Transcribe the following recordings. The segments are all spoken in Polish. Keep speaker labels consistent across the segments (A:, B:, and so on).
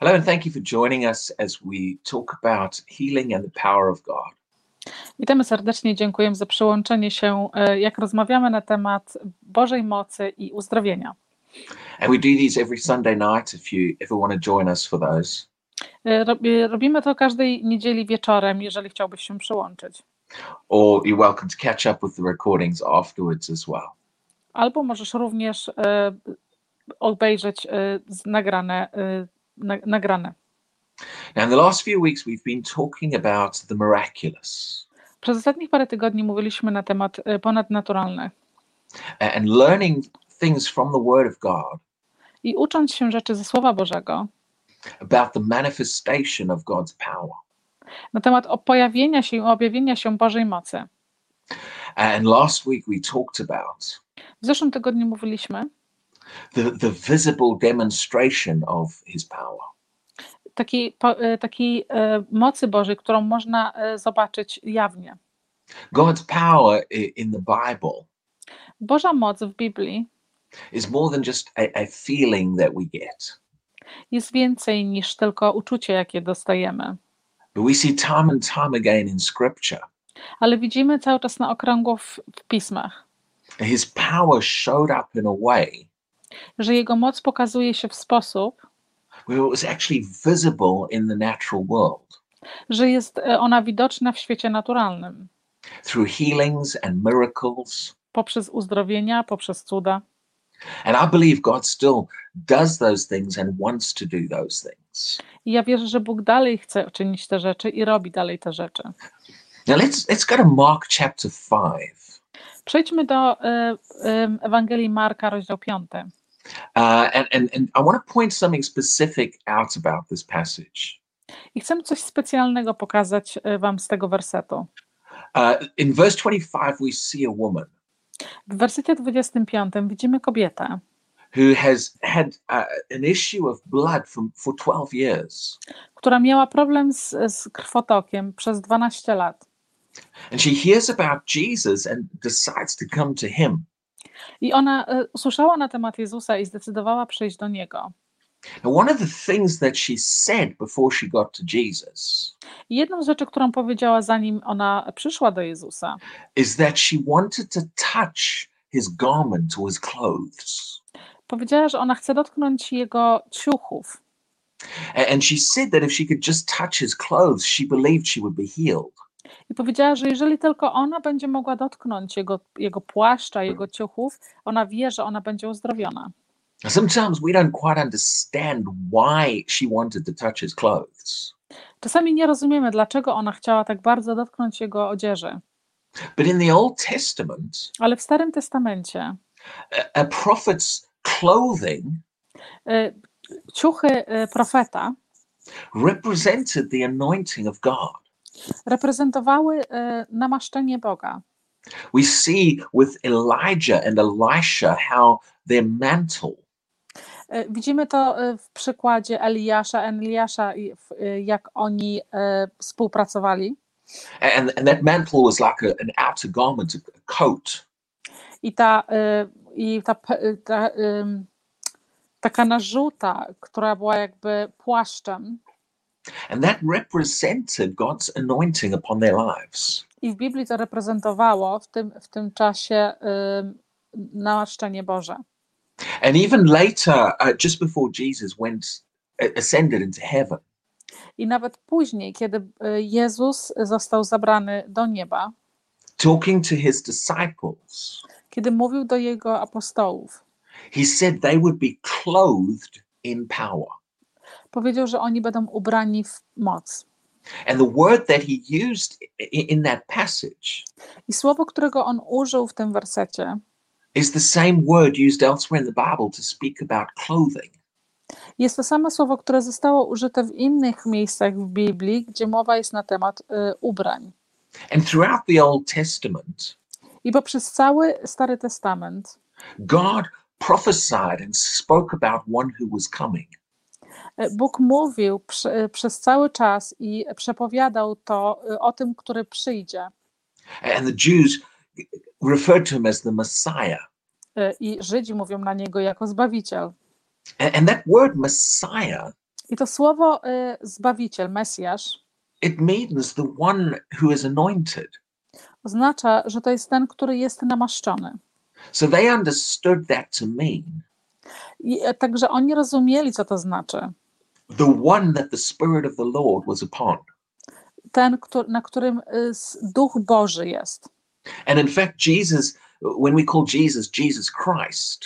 A: Hello, and thank you for joining us as we talk about healing and the power of God.
B: Witamy serdecznie, dziękuję za przyłączenie się, e, jak rozmawiamy na temat Bożej mocy i uzdrowienia.
A: And we do these every Sunday night if you ever want to join us for those.
B: E, robi- Robimy to każdej niedzieli wieczorem, jeżeli chciałbyś się przyłączyć.
A: Or you're welcome to catch up with the recordings afterwards as well.
B: Albo możesz również e, obejrzeć e, nagrane, e, na, nagrane.
A: Now, in the last few weeks, we've been talking about the miraculous
B: Przez ostatnich parę tygodni mówiliśmy na temat e, ponadnaturalnych
A: and learning things from the Word of God
B: i ucząc się rzeczy ze Słowa Bożego
A: about the manifestation of God's power.
B: na temat pojawienia się, objawienia się Bożej mocy.
A: And last week, we talked about
B: W zeszłym tygodniu mówiliśmy
A: the, the visible demonstration of His power.
B: takiej, takiej mocy Bożej, którą można e, zobaczyć jawnie.
A: God's power in the Bible
B: Boża moc w Biblii
A: is more than just a, a feeling that we get.
B: jest więcej niż tylko uczucie, jakie dostajemy.
A: But we see time and time again in Scripture,
B: Ale widzimy cały czas na okrągło w, w pismach,
A: His power showed up in a way
B: że Jego moc pokazuje się w sposób,
A: where it was actually visible in the natural world
B: że jest e, ona widoczna w świecie naturalnym,
A: through healings and miracles.
B: poprzez uzdrowienia, poprzez cuda.
A: And I believe God still does those things and wants to do those things.
B: I ja wierzę, że Bóg dalej chce czynić te rzeczy i robi dalej te rzeczy.
A: Now let's let's go to Mark chapter five.
B: Przejdźmy do e, e, Ewangelii Marka, rozdział 5.
A: Uh, and, and, and I want to point something specific out about this passage.
B: I chcę coś specjalnego pokazać e, Wam z tego wersetu.
A: Uh, in verse 25, we see a woman
B: W wersecie 25 widzimy kobietę,
A: who has had uh, an issue of blood from, for 12 years.
B: która miała problem z, z krwotokiem przez 12 lat.
A: And she hears about Jesus and decides to come to him.
B: I ona e, usłyszała na temat Jezusa i zdecydowała przyjść do Niego.
A: One of the things that she said before she got to Jesus
B: jedną z rzeczy, którą powiedziała zanim ona przyszła do Jezusa,
A: is that she wanted to touch his garment or his clothes.
B: powiedziała, że ona chce dotknąć Jego ciuchów.
A: And she said that if she could just touch his clothes, she believed she would be healed.
B: I powiedziała, że jeżeli tylko ona będzie mogła dotknąć Jego, jego płaszcza, Jego ciuchów, ona wie, że ona będzie uzdrowiona.
A: Sometimes we don't quite understand why she wanted to touch his clothes.
B: Czasami nie rozumiemy, dlaczego ona chciała tak bardzo dotknąć Jego odzieży.
A: But in the Old Testament,
B: Ale w Starym Testamencie
A: a, a prophet's clothing
B: y, ciuchy y, profeta
A: represented the anointing of God.
B: Reprezentowały y, namaszczenie Boga.
A: We see with Elijah and Elisha how their mantle
B: Y, Widzimy to y, w przykładzie Eliasza, Eliasza, jak oni współpracowali.
A: and, and that mantle was like a, an outer garment, a, coat.
B: I ta, i ta, ta taka narzuta, która była jakby płaszczem,
A: And that represented God's anointing upon their lives.
B: i w Biblii to reprezentowało w tym, w tym czasie ym, namaszczenie Boże.
A: And even later, uh, just before Jesus went, ascended into heaven,
B: I nawet później, kiedy y, Jezus został zabrany do nieba,
A: talking to his disciples,
B: kiedy mówił do jego apostołów,
A: he said they would be clothed in power.
B: Powiedział, że oni będą ubrani w moc.
A: And the word that he used in, that passage
B: I słowo, którego on użył w tym wersecie,
A: is the same word used elsewhere in the Bible to speak about clothing.
B: jest to samo słowo, które zostało użyte w innych miejscach w Biblii, gdzie mowa jest na temat y, ubrań.
A: And throughout the Old Testament,
B: I poprzez cały Stary Testament
A: God prophesied and spoke about one who was coming.
B: Bóg mówił przy, przez cały czas i przepowiadał to y, o tym, który przyjdzie.
A: And the Jews referred to him as the Messiah.
B: Y, I Żydzi mówią na niego jako Zbawiciel.
A: And, and that word Messiah
B: I to słowo y, Zbawiciel, Mesjasz,
A: it means the one who is anointed.
B: oznacza, że to jest ten, który jest namaszczony.
A: So they understood that to mean
B: I, e, także oni rozumieli, co to znaczy.
A: the one that the Spirit of the Lord was upon.
B: Ten, któ- na którym y, Duch Boży jest.
A: And in fact, Jesus, when we call Jesus Jesus Christ,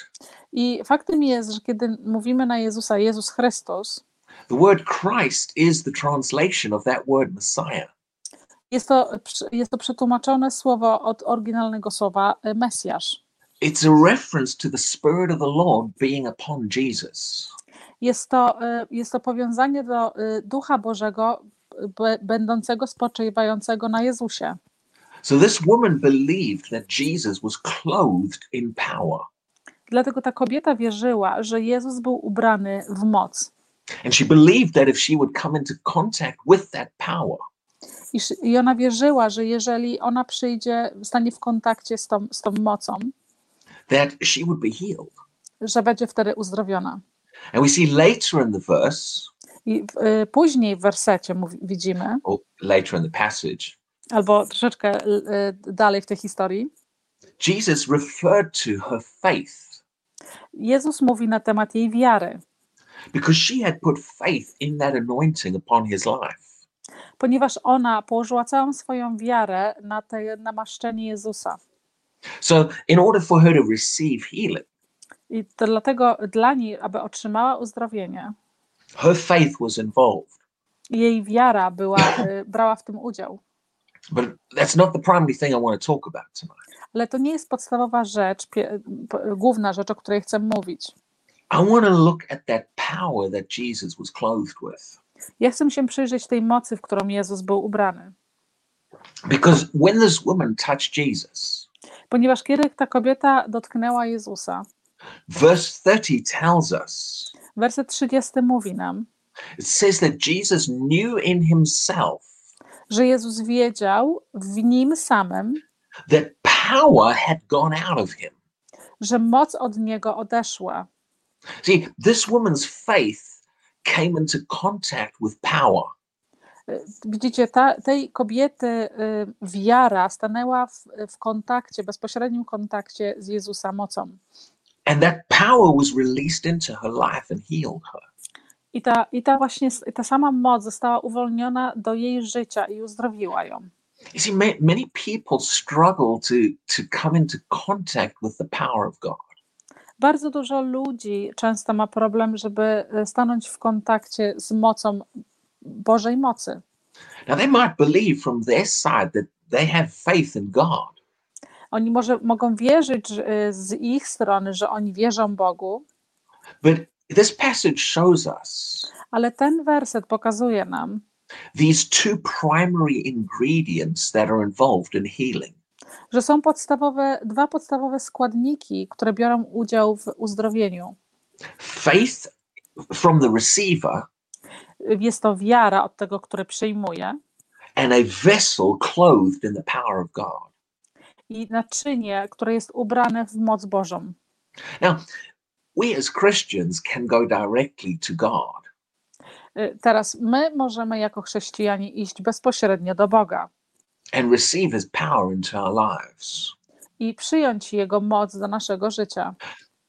B: I faktem jest, że kiedy mówimy na Jezusa Jezus Chrystus,
A: the word Christ is the translation of that word Messiah.
B: jest to, jest to przetłumaczone słowo od oryginalnego słowa y, Mesjasz.
A: It's a reference to the Spirit of the Lord being upon Jesus.
B: Jest to, y, jest to powiązanie do y, Ducha Bożego będącego spoczywającego na Jezusie.
A: So this woman believed that Jesus was clothed in power.
B: Dlatego ta kobieta wierzyła, że Jezus był ubrany w moc.
A: And she believed that if she would come into contact with that power,
B: I ona wierzyła, że jeżeli ona przyjdzie, stanie w kontakcie z tą, z tą mocą,
A: that she would be healed.
B: że będzie wtedy uzdrowiona.
A: And we see later in the verse,
B: I w- y, później w wersecie mówi, widzimy,
A: or later in the passage,
B: albo troszeczkę y, dalej w tej historii,
A: Jesus referred to her faith
B: Jezus mówi na temat jej wiary,
A: because she had put faith in that anointing upon his life.
B: ponieważ ona położyła całą swoją wiarę na te namaszczenie Jezusa.
A: So, in order for her to receive healing,
B: I to dlatego dla niej, aby otrzymała uzdrowienie,
A: her faith was involved.
B: jej wiara była, y, brała w tym udział.
A: But that's not the primary thing I want to talk about tonight.
B: Ale to nie jest podstawowa rzecz, pie- p- główna rzecz, o której chcę mówić.
A: I want to look at that power that Jesus was clothed with.
B: Ja chcę się przyjrzeć tej mocy, w którą Jezus był ubrany.
A: Because when this woman touched Jesus,
B: Ponieważ kiedy ta kobieta dotknęła Jezusa,
A: verse 30 tells us
B: werset 30 mówi nam,
A: it says that Jesus knew in himself
B: że Jezus wiedział w nim samym,
A: that power had gone out of him.
B: że moc od niego odeszła.
A: See, this woman's faith came into contact with power.
B: Y, Widzicie, ta, tej kobiety y, wiara stanęła w, w kontakcie, bezpośrednim kontakcie z Jezusa mocą.
A: And that power was released into her life and healed her.
B: I ta, i ta właśnie ta sama moc została uwolniona do jej życia i uzdrowiła ją.
A: You see, ma- many people struggle to, to come into contact with the power of God.
B: Bardzo dużo ludzi często ma problem, żeby y, stanąć w kontakcie z mocą Bożej mocy.
A: Now, they might believe from their side that they have faith in God,
B: Oni może mogą wierzyć y, z ich strony, że oni wierzą Bogu,
A: but this passage shows us
B: ale ten werset pokazuje nam,
A: these two primary ingredients that are involved in healing.
B: że są podstawowe, dwa podstawowe składniki, które biorą udział w uzdrowieniu.
A: Faith from the receiver
B: Jest to wiara od tego, który przyjmuje,
A: and a vessel clothed in the power of God.
B: i naczynie, które jest ubrane w moc Bożą.
A: Now, we as Christians can go directly to God.
B: Y, Teraz my możemy jako chrześcijanie iść bezpośrednio do Boga
A: and receive his power into our lives.
B: i przyjąć Jego moc do naszego życia.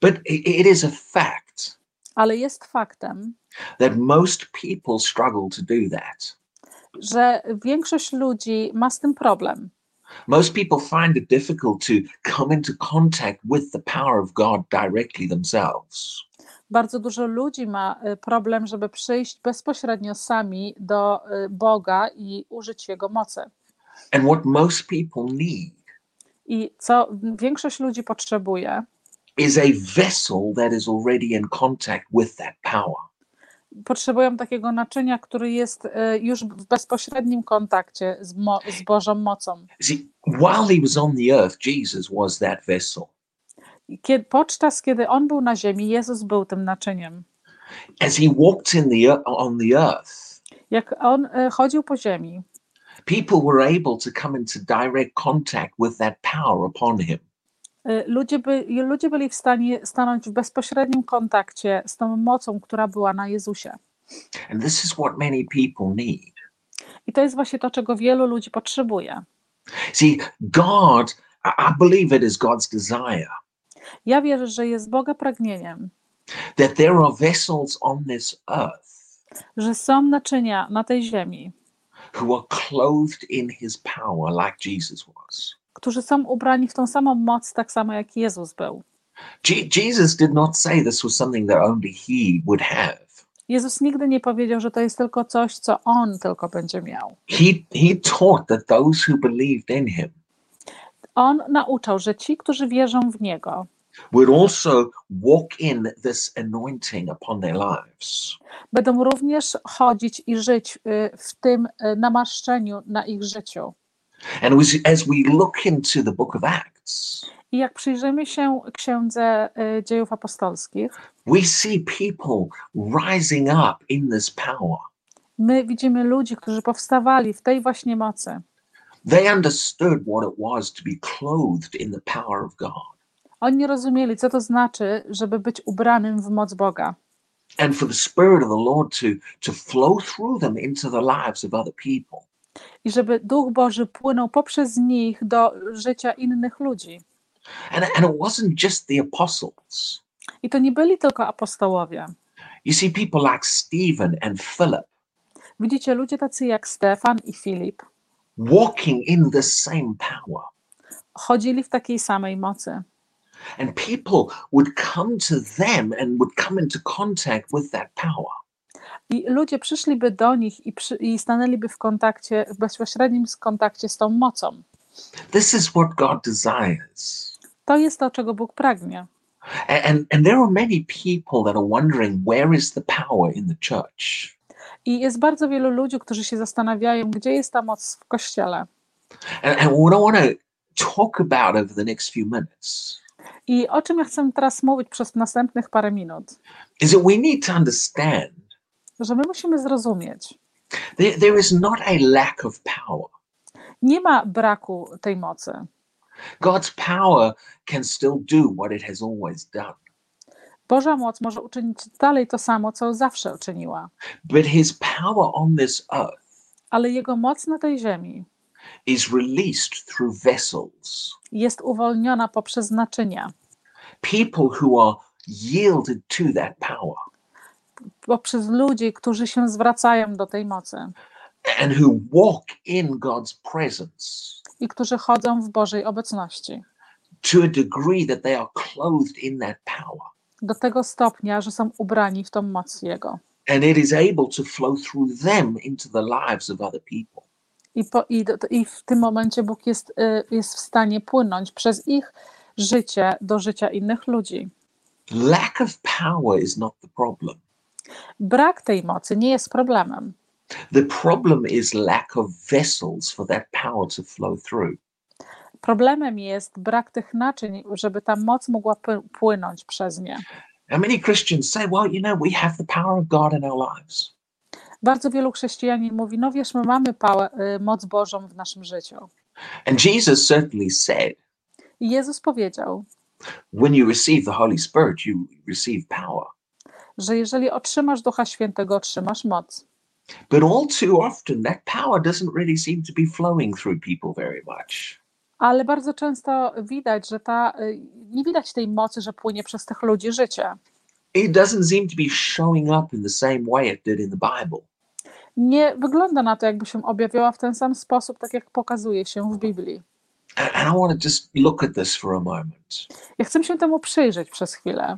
A: But it is a fact
B: Ale jest faktem,
A: that most people struggle to do that.
B: że większość ludzi ma z tym problem.
A: Most people find it difficult to come into contact with the power of God directly themselves.
B: Bardzo dużo ludzi ma y, problem, żeby przyjść bezpośrednio sami do y, Boga i użyć Jego mocy.
A: And what most people need
B: I co większość ludzi potrzebuje,
A: is a vessel that is already in contact with that power.
B: Potrzebują takiego naczynia, który jest y, już w bezpośrednim kontakcie z, mo- z Bożą mocą.
A: See, while he was on the earth, Jesus was that vessel.
B: Kiedy, podczas kiedy On był na ziemi, Jezus był tym naczyniem.
A: As he walked in the on the earth,
B: Jak On y, chodził po ziemi,
A: people were able to come into direct contact with that power upon him.
B: Y, ludzie, by, i ludzie byli w stanie stanąć w bezpośrednim kontakcie z tą mocą, która była na Jezusie.
A: And this is what many people need.
B: I to jest właśnie to, czego wielu ludzi potrzebuje.
A: See, God, I believe it is God's desire
B: Ja wierzę, że jest Boga pragnieniem,
A: that there are vessels on this earth
B: że są naczynia na tej ziemi,
A: who are clothed in his power like Jesus was.
B: Którzy są ubrani w tą samą moc, tak samo jak Jezus był.
A: Je- Jesus did not say this was something that only he would have.
B: Jezus nigdy nie powiedział, że to jest tylko coś, co On tylko będzie miał.
A: He, he taught that those who believed in him
B: On nauczał, że ci, którzy wierzą w Niego,
A: would also walk in this anointing upon their lives.
B: będą również chodzić i żyć y, w tym y, namaszczeniu na ich życiu.
A: And as, we look into the book of Acts,
B: I jak przyjrzymy się księdze y, dziejów apostolskich,
A: we see people rising up in this power.
B: my widzimy ludzi, którzy powstawali w tej właśnie mocy.
A: They understood what it was to be clothed in the power of God.
B: Oni rozumieli, co to znaczy, żeby być ubranym w moc Boga.
A: And for the Spirit of the Lord to, to flow through them into the lives of other people.
B: I żeby Duch Boży płynął poprzez nich do życia innych ludzi.
A: And, and it wasn't just the apostles.
B: I to nie byli tylko apostołowie.
A: You see people like Stephen and Philip
B: Widzicie ludzie tacy jak Stefan i Filip
A: walking in the same power.
B: chodzili w takiej samej mocy.
A: And people would come to them and would come into contact with that power.
B: I ludzie przyszliby do nich i, przy, i stanęliby w kontakcie, w bezpośrednim kontakcie z tą mocą.
A: This is what God desires.
B: To jest to, czego Bóg pragnie.
A: And, and there are many people that are wondering where is the power in the church?
B: I jest bardzo wielu ludzi, którzy się zastanawiają, gdzie jest ta moc w kościele.
A: And, and what I want to talk about over the next few minutes
B: I o czym ja chcę teraz mówić przez następnych parę minut?
A: is that we need to understand
B: Że my musimy zrozumieć,
A: there, there is not a lack of power.
B: nie ma braku tej mocy.
A: God's power can still do what it has always done.
B: Boża moc może uczynić dalej to samo, co zawsze uczyniła,
A: But his power on this earth
B: ale jego moc na tej ziemi
A: is released through vessels,
B: jest uwolniona poprzez naczynia,
A: people who are yielded to that power
B: poprzez ludzi, którzy się zwracają do tej mocy
A: and who walk in God's presence
B: i którzy chodzą w Bożej obecności.
A: to a degree that they are clothed in that power.
B: Do tego stopnia, że są ubrani w tą moc Jego.
A: And it is able to flow through them into the lives of other people.
B: I, po, i, I w tym momencie Bóg jest, y, jest w stanie płynąć przez ich życie do życia innych ludzi.
A: Lack of power is not the problem.
B: Brak tej mocy nie jest problemem.
A: The problem is lack of vessels for that power to flow through.
B: Problemem jest brak tych naczyń, żeby ta moc mogła pły- płynąć przez nie.
A: And many Christians say, well, you know, we have the power of God in our lives.
B: Bardzo wielu chrześcijanin mówi: No wiesz, my mamy pałę, y, moc Bożą w naszym życiu.
A: And Jesus certainly said,
B: I Jezus powiedział,
A: when you receive the Holy Spirit, you receive power.
B: Że jeżeli otrzymasz Ducha Świętego, otrzymasz moc.
A: But all too often, that power doesn't really seem to be flowing through people very much.
B: Ale bardzo często widać, że ta, y, nie widać tej mocy, że płynie przez tych ludzi życie.
A: It doesn't seem to be showing up in the same way it did in the Bible.
B: Nie wygląda na to, jakby się objawiała w ten sam sposób, tak jak pokazuje się w Biblii.
A: And and I want to just look at this for a moment
B: Ja chcę się temu przyjrzeć przez chwilę,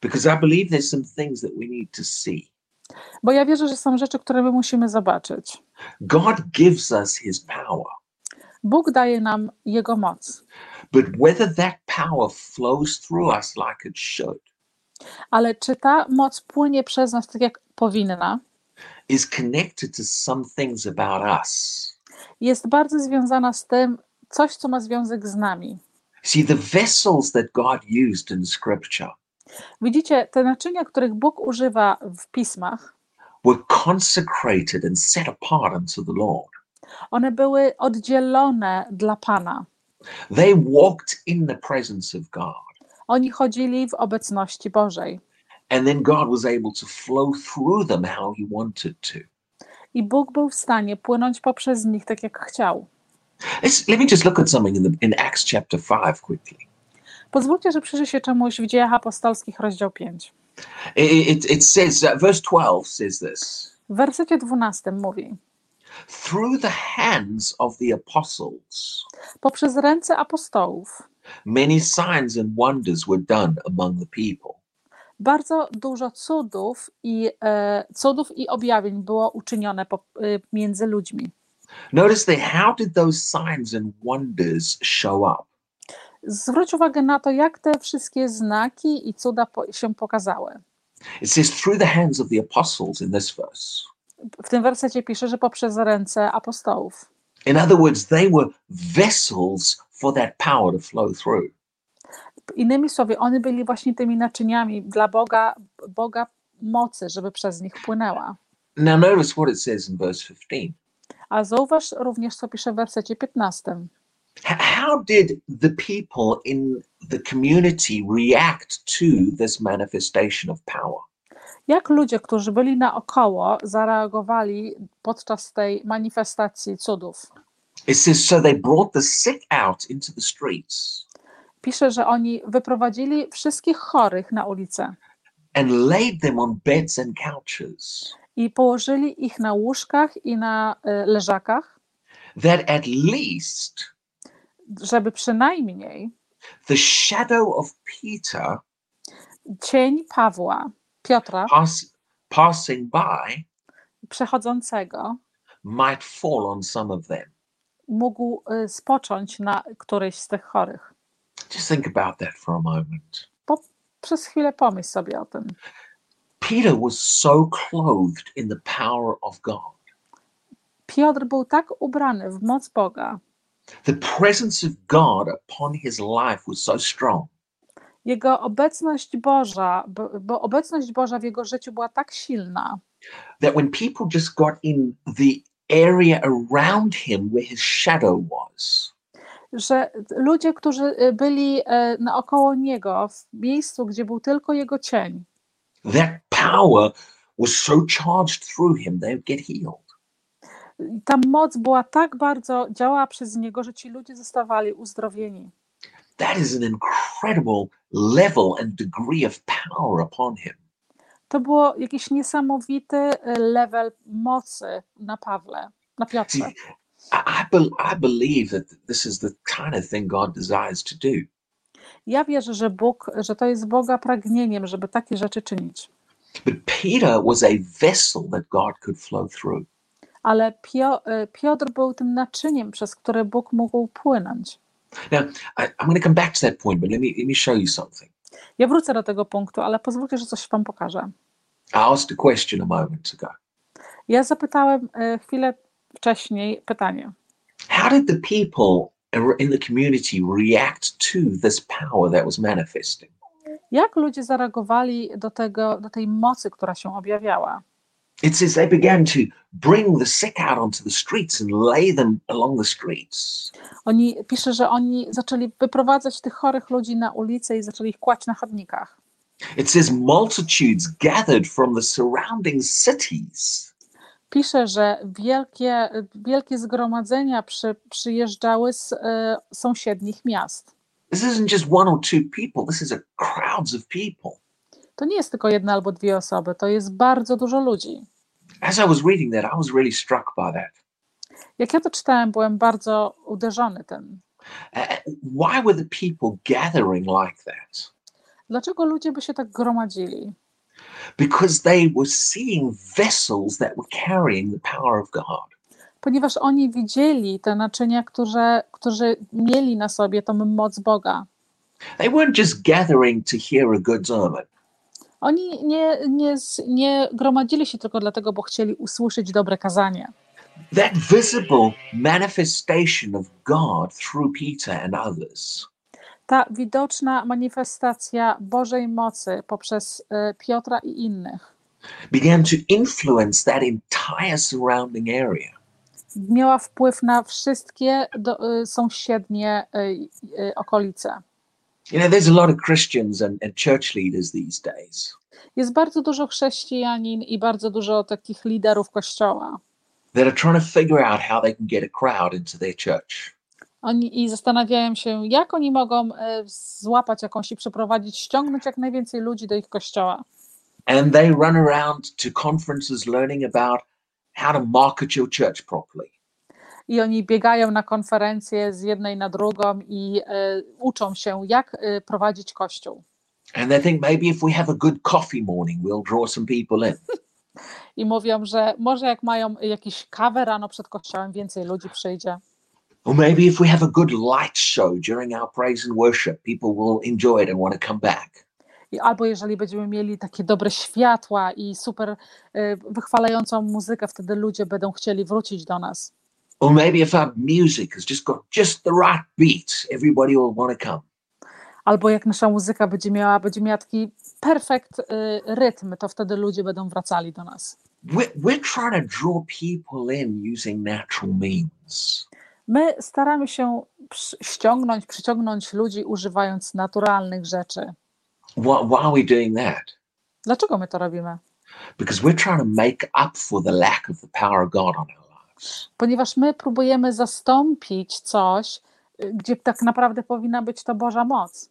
A: because I believe there's some things that we need to see.
B: bo ja wierzę, że są rzeczy, które my musimy zobaczyć.
A: God gives us his power,
B: Bóg daje nam Jego moc,
A: but whether that power flows through us like it should
B: ale czy ta moc płynie przez nas tak, jak powinna,
A: is connected to some things about us.
B: jest bardzo związana z tym, coś, co ma związek z nami.
A: See, the vessels that God used in Scripture
B: Widzicie, te naczynia, których Bóg używa w pismach,
A: were consecrated and set apart unto the Lord.
B: one były oddzielone dla Pana.
A: They walked in the presence of God.
B: Oni chodzili w obecności Bożej.
A: And then God was able to flow through them how he wanted to.
B: I Bóg był w stanie płynąć poprzez nich tak, jak chciał.
A: Let's, let me just look at something in, the, in Acts chapter 5 quickly.
B: Pozwólcie, że przyjrzę się czemuś w dziejach apostolskich, rozdział 5.
A: It, it, it says, verse 12 says this
B: W wersecie 12 mówi:
A: Through the hands of the apostles,
B: Poprzez ręce apostołów
A: many signs and wonders were done among the people.
B: bardzo dużo cudów i e, cudów i objawień było uczynione po, y, między ludźmi.
A: Notice there, how did those signs and wonders show up?
B: Zwróć uwagę na to, jak te wszystkie znaki i cuda się pokazały.
A: It says, through the hands of the apostles in this verse.
B: W tym wersecie pisze, że poprzez ręce apostołów.
A: In other words, they were vessels for that power to flow through.
B: Innymi słowy, oni byli właśnie tymi naczyniami dla Boga, Boga mocy, żeby przez nich płynęła.
A: Now, notice what it says in verse 15.
B: A zauważ również, co pisze w wersecie 15.
A: How did the people in the community react to this manifestation of power?
B: Jak ludzie, którzy byli naokoło, zareagowali podczas tej manifestacji cudów?
A: It says, so they brought the sick out into the streets
B: Pisze, że oni wyprowadzili wszystkich chorych na ulicę
A: and laid them on beds and couches,
B: i położyli ich na łóżkach i na y, leżakach,
A: that at least
B: żeby przynajmniej
A: the shadow of Peter
B: cień Pawła, Piotra,
A: pass, passing by
B: przechodzącego,
A: might fall on some of them.
B: mógł y, spocząć na którejś z tych chorych.
A: Just think about that for a moment.
B: Przez chwilę pomyśl sobie o tym.
A: Peter was so clothed in the power of God.
B: Piotr był tak ubrany w moc Boga,
A: The presence of God upon his life was so strong.
B: Jego obecność Boża, bo, obecność Boża w jego życiu była tak silna,
A: that when people just got in the area around him where his shadow was,
B: że ludzie, którzy y, byli e, naokoło niego, w miejscu, gdzie był tylko jego cień,
A: that power was so charged through him they would get healed.
B: Ta moc była tak bardzo, działała przez niego, że ci ludzie zostawali uzdrowieni.
A: That is an incredible level and degree of power upon him.
B: To było jakiś niesamowity e, level mocy na Pawle, na Piotrze.
A: See, I, I believe that this is the kind of thing God desires to do.
B: Ja wierzę, że Bóg, że to jest Boga pragnieniem, żeby takie rzeczy czynić.
A: But Peter was a vessel that God could flow through.
B: Ale e, Piotr był tym naczyniem, przez które Bóg mógł płynąć.
A: Now, I, I'm going to come back to that point, but let me, let me show you something.
B: Ja wrócę do tego punktu, ale pozwólcie, że coś wam pokażę.
A: I asked a question a moment ago.
B: Ja zapytałem e, chwilę wcześniej pytanie.
A: How did the people in the community react to this power that was manifesting?
B: Jak ludzie zareagowali do, tego, do tej mocy, która się objawiała?
A: It says they began to bring the sick out onto the streets and lay them along the streets.
B: Oni, pisze, że oni zaczęli wyprowadzać tych chorych ludzi na ulicę i zaczęli ich kłaść na chodnikach.
A: It says multitudes gathered from the surrounding cities.
B: Pisze, że wielkie, wielkie zgromadzenia przy, przyjeżdżały z e, sąsiednich miast.
A: This isn't just one or two people, this is a crowds of people.
B: To nie jest tylko jedna albo dwie osoby, to jest bardzo dużo ludzi.
A: As I was reading that, I was really struck by that.
B: Jak ja to czytałem, byłem bardzo uderzony tym.
A: Why were the people gathering like that?
B: Dlaczego ludzie by się tak gromadzili?
A: Because they were seeing vessels that were carrying the power of God.
B: Ponieważ oni widzieli te naczynia, które, którzy mieli na sobie tą moc Boga.
A: They weren't just gathering to hear a good sermon.
B: Oni nie, nie, nie gromadzili się tylko dlatego, bo chcieli usłyszeć dobre kazanie.
A: That visible manifestation of God through Peter and others
B: Ta widoczna manifestacja Bożej mocy poprzez e, Piotra i innych
A: began to influence that entire surrounding area.
B: miała wpływ na wszystkie do, e, sąsiednie e, okolice.
A: You know, there's a lot of Christians and, and church leaders these days
B: Jest bardzo dużo chrześcijanin i bardzo dużo takich liderów kościoła.
A: that are trying to figure out how they can get a crowd into their church.
B: Oni i zastanawiają się, jak oni mogą e, złapać jakąś i przeprowadzić, ściągnąć jak najwięcej ludzi do ich kościoła.
A: And they run around to conferences learning about how to market your church properly.
B: I oni biegają na konferencje z jednej na drugą i e, uczą się, jak e, prowadzić kościół.
A: And they think maybe if we have a good coffee morning, we'll draw some people in.
B: I mówią, że może jak mają jakiś kawę rano przed kościołem, więcej ludzi przyjdzie.
A: Or maybe if we have a good light show during our praise and worship, people will enjoy it and want to come back.
B: I albo jeżeli będziemy mieli takie dobre światła i super e, wychwalającą muzykę, wtedy ludzie będą chcieli wrócić do nas.
A: Or maybe if our music has just got just the right beat, everybody will want to come.
B: Albo jak nasza muzyka będzie miała, będzie miała taki perfekt y, rytm, to wtedy ludzie będą wracali do nas.
A: We're, we're trying to draw people in using natural means.
B: My staramy się ściągnąć, przyciągnąć ludzi używając naturalnych rzeczy.
A: Why, why are we doing that?
B: Dlaczego my to robimy?
A: Because we're trying to make up for the lack of the power of God on our.
B: Ponieważ my próbujemy zastąpić coś, y, gdzie tak naprawdę powinna być to Boża moc.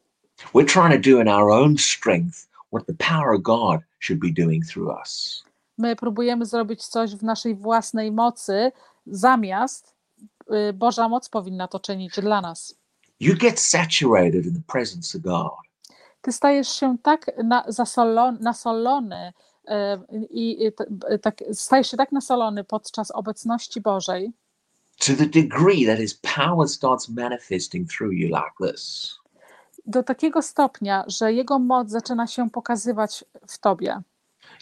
A: We're trying to do in our own strength what the power of God should be doing through us.
B: My próbujemy zrobić coś w naszej własnej mocy, zamiast y, Boża moc powinna to czynić dla nas.
A: You get saturated in the presence of God.
B: ty stajesz się tak na, zasolon, nasolony i tak, stajesz się tak nasolony podczas obecności Bożej,
A: to the degree that his power starts manifesting through you like this.
B: do takiego stopnia, że Jego moc zaczyna się pokazywać w Tobie.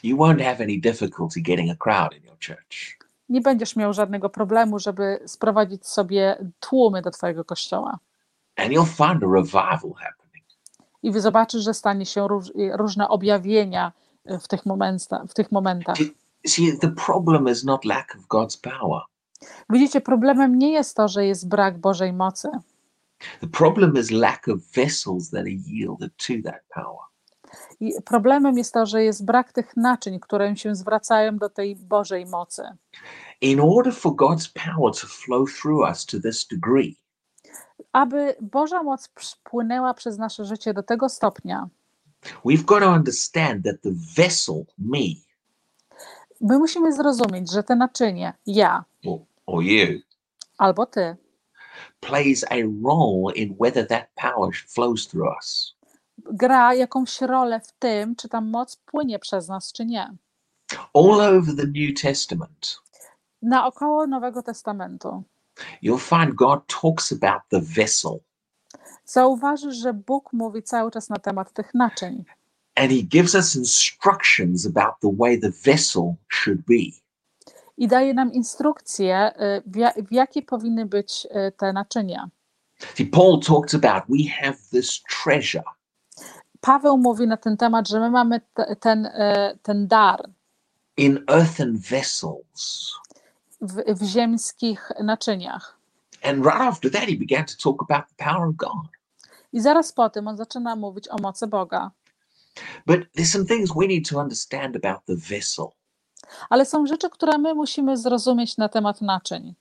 A: You won't have any difficulty getting a crowd in your church.
B: Nie będziesz miał żadnego problemu, żeby sprowadzić sobie tłumy do Twojego kościoła.
A: And you'll find a revival happening.
B: I wy zobaczysz, że stanie się róż, różne objawienia w tych, momentach, w tych momentach.
A: See, the problem is not lack of God's power.
B: Widzicie, problemem nie jest to, że jest brak Bożej mocy.
A: The problem is lack of vessels that are yielded to that power.
B: I problemem jest to, że jest brak tych naczyń, które się zwracają do tej Bożej mocy.
A: In order for God's power to flow through us to this degree,
B: Aby Boża moc płynęła przez nasze życie do tego stopnia,
A: we've got to understand that the vessel, me,
B: my musimy zrozumieć, że te naczynie, ja
A: or, or you,
B: albo ty,
A: plays a role in whether that power flows through us.
B: gra jakąś rolę w tym, czy ta moc płynie przez nas, czy nie.
A: All over the New Testament,
B: Naokoło Nowego Testamentu
A: you'll find God talks about the vessel
B: zauważysz, że Bóg mówi cały czas na temat tych naczyń
A: and he gives us instructions about the way the vessel should be.
B: i daje nam instrukcje, y, w, ja, w jakie powinny być y, te naczynia.
A: See, Paul talks about we have this treasure
B: Paweł mówi na ten temat, że my mamy te, ten, y, ten dar
A: in earthen vessels.
B: w, w ziemskich naczyniach.
A: And right after that, he began to talk about the power of God.
B: I zaraz po tym on zaczyna mówić o mocy Boga.
A: But there's some things we need to understand about the vessel.
B: Ale są rzeczy, które my musimy zrozumieć na temat naczyń.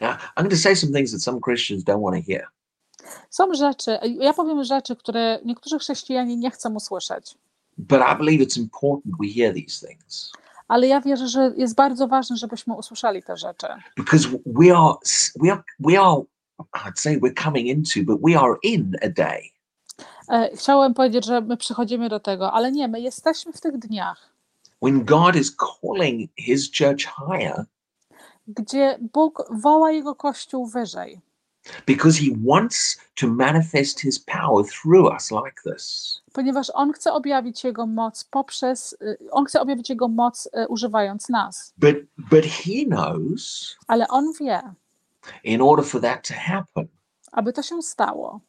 A: Now, I'm going to say some things that some Christians don't want to hear.
B: Są rzeczy, ja powiem rzeczy, które niektórzy chrześcijanie nie chcą usłyszeć,
A: But I believe it's important we hear these things
B: ale ja wierzę, że jest bardzo ważne, żebyśmy usłyszeli te rzeczy.
A: because we are, we are, we are, I'd say we're coming into, but we are in a day.
B: E, Chciałem powiedzieć, że my przychodzimy do tego, ale nie, my jesteśmy w tych dniach,
A: when God is calling his church higher
B: gdzie Bóg woła Jego Kościół wyżej,
A: because he wants to manifest his power through us like this.
B: ponieważ On chce objawić Jego moc poprzez, y, On chce objawić Jego moc y, używając nas,
A: But but he knows
B: ale On wie,
A: in order for that to happen,
B: aby to się stało,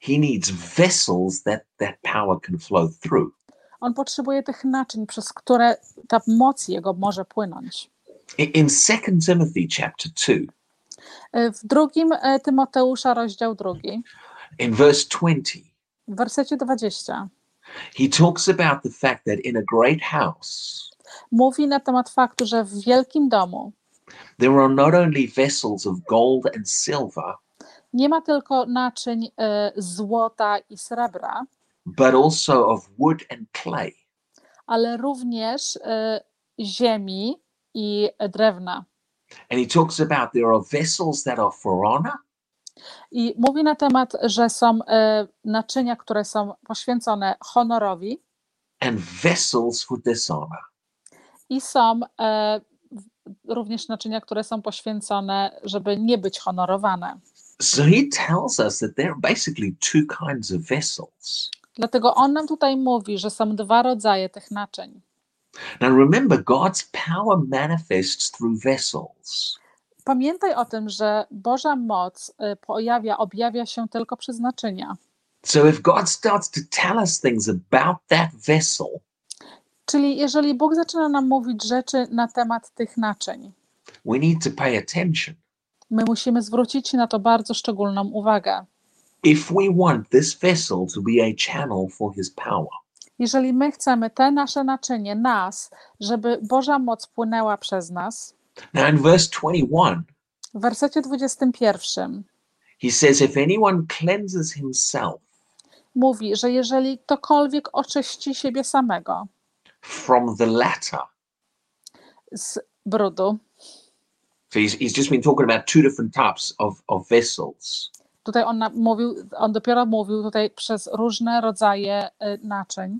A: he needs vessels that that power can flow through.
B: On potrzebuje tych naczyń, przez które ta moc Jego może płynąć.
A: In, in 2 Timothy chapter 2,
B: Y, W drugim y, Tymoteusza, rozdział drugi,
A: in verse 20,
B: W wersecie 20
A: he talks about the fact that in a great house,
B: mówi na temat faktu, że w wielkim domu
A: there are not only vessels of gold and silver,
B: nie ma tylko naczyń e, złota i srebra,
A: but also of wood and clay.
B: ale również e, ziemi i drewna.
A: And he talks about there are vessels that are for honor
B: I mówi na temat, że są e, naczynia, które są poświęcone honorowi
A: and vessels for dishonor.
B: i są e, również naczynia, które są poświęcone, żeby nie być honorowane.
A: So he tells us that there are basically two kinds of vessels.
B: Dlatego on nam tutaj mówi, że są dwa rodzaje tych naczyń.
A: Now remember, God's power manifests through vessels.
B: Pamiętaj o tym, że Boża moc y, pojawia, objawia się tylko przez naczynia.
A: So if God starts to tell us things about that vessel,
B: Czyli jeżeli Bóg zaczyna nam mówić rzeczy na temat tych naczyń,
A: we need to pay attention.
B: my musimy zwrócić na to bardzo szczególną uwagę.
A: If we want this vessel to be a channel for his power,
B: Jeżeli my chcemy te nasze naczynie, nas, żeby Boża moc płynęła przez nas,
A: now in verse 21,
B: w wersecie 21
A: he says, If anyone cleanses himself
B: mówi, że jeżeli ktokolwiek oczyści siebie samego
A: from the latter,
B: z brudu,
A: so he's, he's just been talking about two different types of, of vessels.
B: tutaj on mówił, on dopiero mówił tutaj przez różne rodzaje y, naczyń.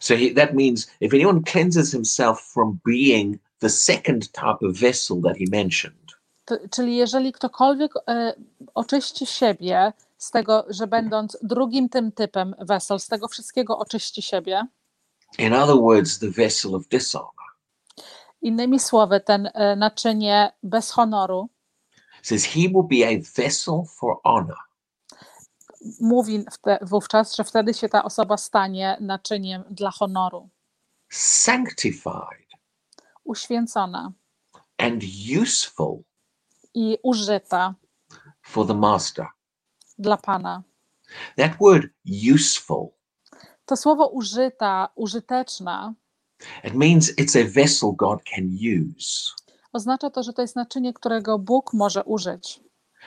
A: So he, that means if anyone cleanses himself from being the second type of vessel that he mentioned,
B: T- Czyli jeżeli ktokolwiek e, oczyści siebie z tego, że będąc drugim tym typem wesel, z tego wszystkiego oczyści siebie,
A: in other words, the vessel of dishonor,
B: innymi słowy, ten e, naczynie bez honoru,
A: says he will be a vessel for honor.
B: Mówi wówczas, że wtedy się ta osoba stanie naczyniem dla honoru,
A: sanctified
B: uświęcona
A: and useful
B: i użyta
A: for the master.
B: dla Pana.
A: That word useful,
B: To słowo użyta, użyteczna,
A: it means it's a vessel God can use.
B: oznacza to, że to jest naczynie, którego Bóg może użyć.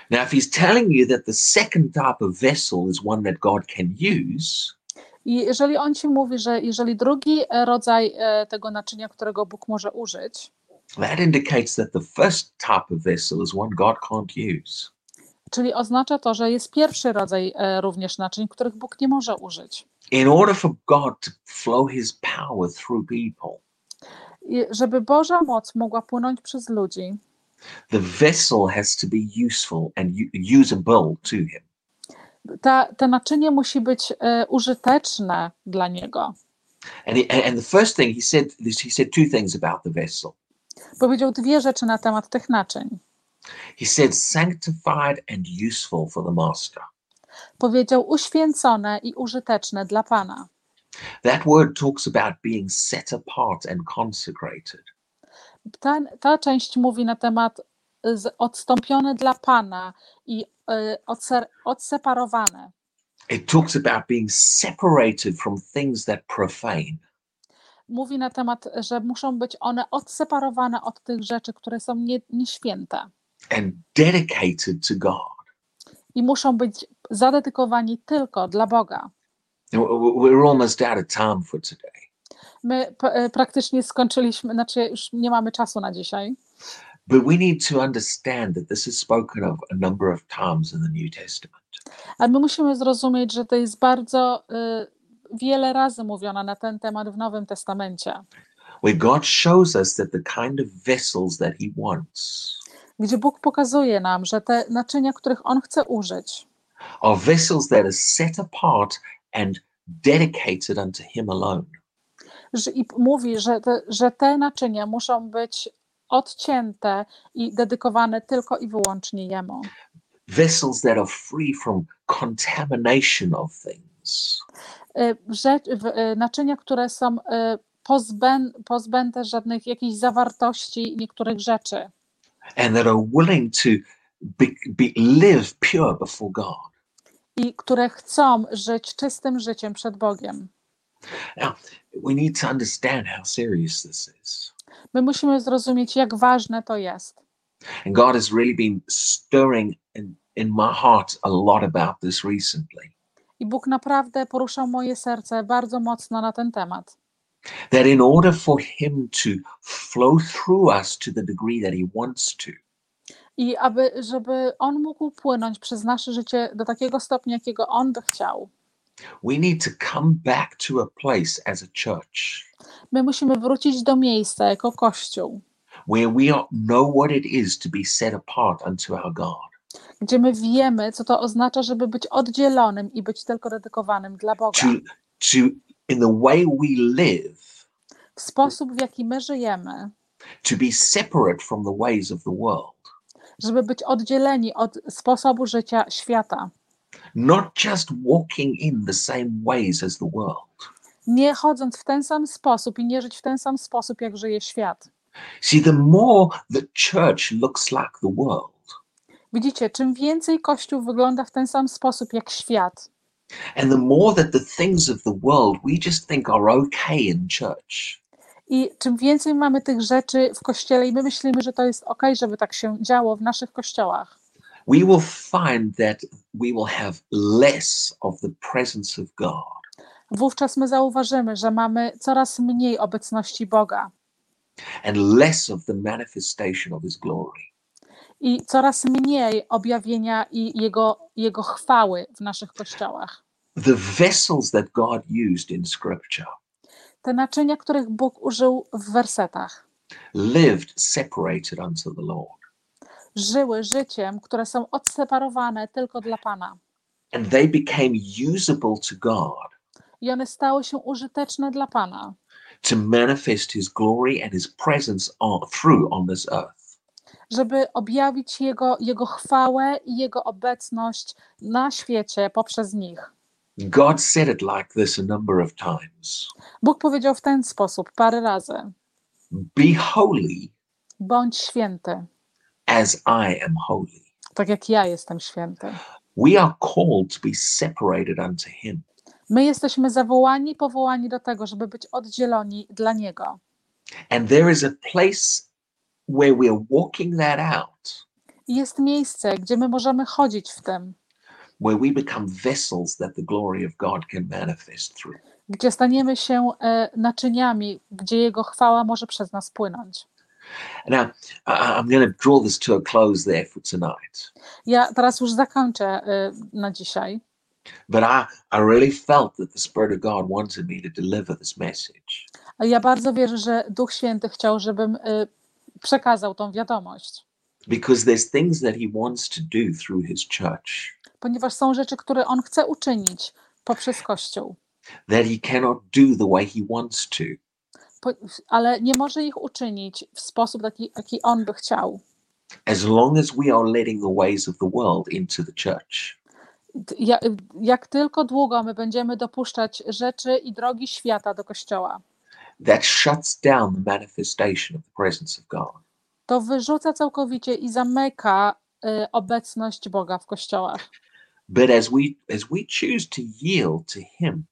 A: Now, if he's telling you that the second type of vessel is one that God can use,
B: I jeżeli on ci mówi, że jeżeli drugi e, rodzaj e, tego naczynia, którego Bóg może użyć,
A: that indicates that the first type of vessel is one God can't use.
B: czyli oznacza to, że jest pierwszy rodzaj e, również naczyń, których Bóg nie może użyć.
A: In order for God to flow his power through people,
B: I żeby Boża moc mogła płynąć przez ludzi,
A: the vessel has to be useful and usable to him.
B: ta, to naczynie musi być e, użyteczne dla niego.
A: And, he, and the first thing he said, he said two things about the vessel.
B: Powiedział dwie rzeczy na temat tych naczyń.
A: He said sanctified and useful for the master.
B: Powiedział uświęcone i użyteczne dla Pana.
A: That word talks about being set apart and consecrated.
B: Ta, ta część mówi na temat z, odstąpione dla Pana i odser, odseparowane.
A: It talks about being separated from things that profane.
B: Mówi na temat, że muszą być one odseparowane od tych rzeczy, które są nie, nieświęte
A: and dedicated to God.
B: i muszą być zadedykowani tylko dla Boga.
A: We're almost out of time for today,
B: My e, praktycznie skończyliśmy, znaczy już nie mamy czasu na dzisiaj,
A: but we need to understand that this is spoken of a number of times in the New Testament.
B: ale my musimy zrozumieć, że to jest bardzo e, wiele razy mówione na ten temat w Nowym Testamencie,
A: where God shows us that the kind of vessels that He wants
B: gdzie Bóg pokazuje nam, że te naczynia, których On chce użyć,
A: are vessels that are set apart and dedicated unto Him alone.
B: Że, i mówi, że te, że te naczynia muszą być odcięte i dedykowane tylko i wyłącznie Jemu.
A: Vessels that are free from contamination of things.
B: Y, rzecz, y, naczynia, które są y, pozbę, pozbęte żadnych jakichś zawartości niektórych rzeczy
A: and that are willing to be, be live pure before God.
B: i i które chcą żyć czystym życiem przed Bogiem.
A: Now, we need to understand how serious this is.
B: My musimy zrozumieć, jak ważne to jest.
A: And God has really been stirring in, in my heart a lot about this recently.
B: I Bóg naprawdę poruszał moje serce bardzo mocno na ten temat.
A: That in order for Him to flow through us to the degree that He wants to,
B: I aby, żeby On mógł płynąć przez nasze życie do takiego stopnia, jakiego On by chciał,
A: we need to come back to a place as a church
B: my musimy wrócić do miejsca jako Kościół,
A: where we know what it is to be set apart unto our God,
B: gdzie my wiemy, co to oznacza, żeby być oddzielonym i być tylko dedykowanym dla Boga.
A: to, to in the way we live,
B: W sposób, w jaki my żyjemy,
A: to be separate from the ways of the world,
B: żeby być oddzieleni od sposobu życia świata.
A: Not just walking in the same ways as the world.
B: Nie chodząc w ten sam sposób i nie żyć w ten sam sposób, jak żyje świat.
A: See, the more the church looks like the world,
B: Widzicie, czym więcej Kościół wygląda w ten sam sposób jak świat,
A: and the more that the things of the world we just think are okay in church,
B: i czym więcej mamy tych rzeczy w kościele i my myślimy, że to jest ok, żeby tak się działo w naszych kościołach,
A: we will find that we will have less of the presence of God
B: wówczas my zauważymy, że mamy coraz mniej obecności Boga
A: and less of the manifestation of His glory.
B: i coraz mniej objawienia i Jego, jego chwały w naszych kościołach.
A: The vessels that God used in Scripture
B: Te naczynia, których Bóg użył w wersetach,
A: lived separated unto the Lord,
B: żyły życiem, które są odseparowane tylko dla Pana.
A: and they became usable to God
B: I one stały się użyteczne dla Pana,
A: to manifest His glory and His presence on, through on this earth.
B: żeby objawić Jego, Jego chwałę i Jego obecność na świecie poprzez nich.
A: God said it like this a number of times
B: Bóg powiedział w ten sposób parę razy:
A: Be holy
B: Bądź święty,
A: as I am holy.
B: tak jak ja jestem święty.
A: We are called to be separated unto Him.
B: My jesteśmy zawołani, powołani do tego, żeby być oddzieloni dla Niego.
A: And there is a place where we're walking that out,
B: I jest miejsce, gdzie my możemy chodzić w tym,
A: where we become vessels that the glory of God can manifest through.
B: gdzie staniemy się e, naczyniami, gdzie Jego chwała może przez nas płynąć.
A: Now, I'm going to draw this to a close there for tonight.
B: Ja teraz już zakończę e, na dzisiaj,
A: But I, I really felt that the Spirit of God wanted me to deliver this message.
B: ja bardzo wierzę, że Duch Święty chciał, żebym e, przekazał tą wiadomość,
A: Because there's things that He wants to do through His church
B: ponieważ są rzeczy, które On chce uczynić poprzez Kościół,
A: that He cannot do the way He wants to.
B: Ale nie może ich uczynić w sposób taki, jaki On by chciał.
A: as long as we are letting the ways of the world into the church.
B: Ja, jak tylko długo my będziemy dopuszczać rzeczy i drogi świata do Kościoła,
A: That shuts down the manifestation of the presence of God.
B: to wyrzuca całkowicie i zamyka y, obecność Boga w kościołach.
A: But as we as we choose to yield to Him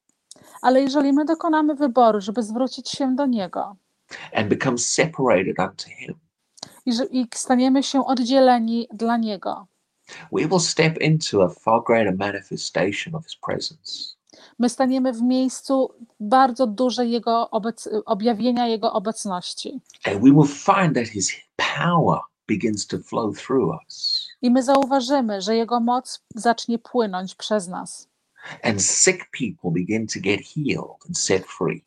B: Ale jeżeli my dokonamy wyboru, żeby zwrócić się do Niego
A: and become separated unto Him,
B: i, że, i staniemy się oddzieleni dla Niego,
A: we will step into a far greater manifestation of His presence.
B: my staniemy w miejscu bardzo dużej Jego obec, objawienia Jego obecności.
A: And we will find that His power begins to flow through us.
B: I my zauważymy, że Jego moc zacznie płynąć przez nas.
A: And sick people begin to get healed and set free.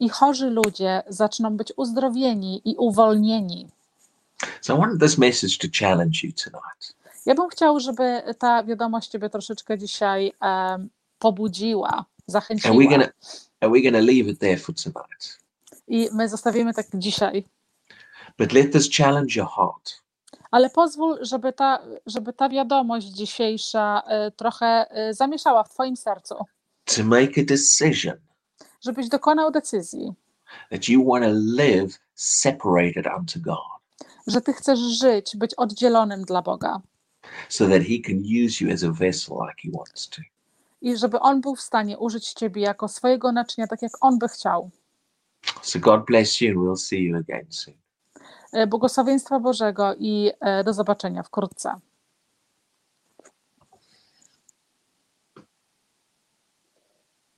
B: I chorzy ludzie zaczną być uzdrowieni i uwolnieni.
A: So I wanted this message to challenge you tonight.
B: Ja bym chciał, żeby ta wiadomość Ciebie troszeczkę dzisiaj em, pobudziła,
A: And we're
B: zachęciła.
A: gonna and we're gonna leave it there for tonight.
B: I my zostawimy tak dzisiaj.
A: But let this challenge your heart.
B: Ale pozwól, żeby ta, żeby ta wiadomość dzisiejsza e, trochę e, zamieszała w Twoim sercu,
A: to make a decision
B: żebyś dokonał decyzji,
A: that you want to live separated unto God
B: że Ty chcesz żyć, być oddzielonym dla Boga,
A: so that He can use you as a vessel like He wants to.
B: i żeby On był w stanie użyć Ciebie jako swojego naczynia, tak jak On by chciał.
A: So God bless you and we'll see you again soon.
B: E, Błogosławieństwa Bożego i e, do zobaczenia wkrótce.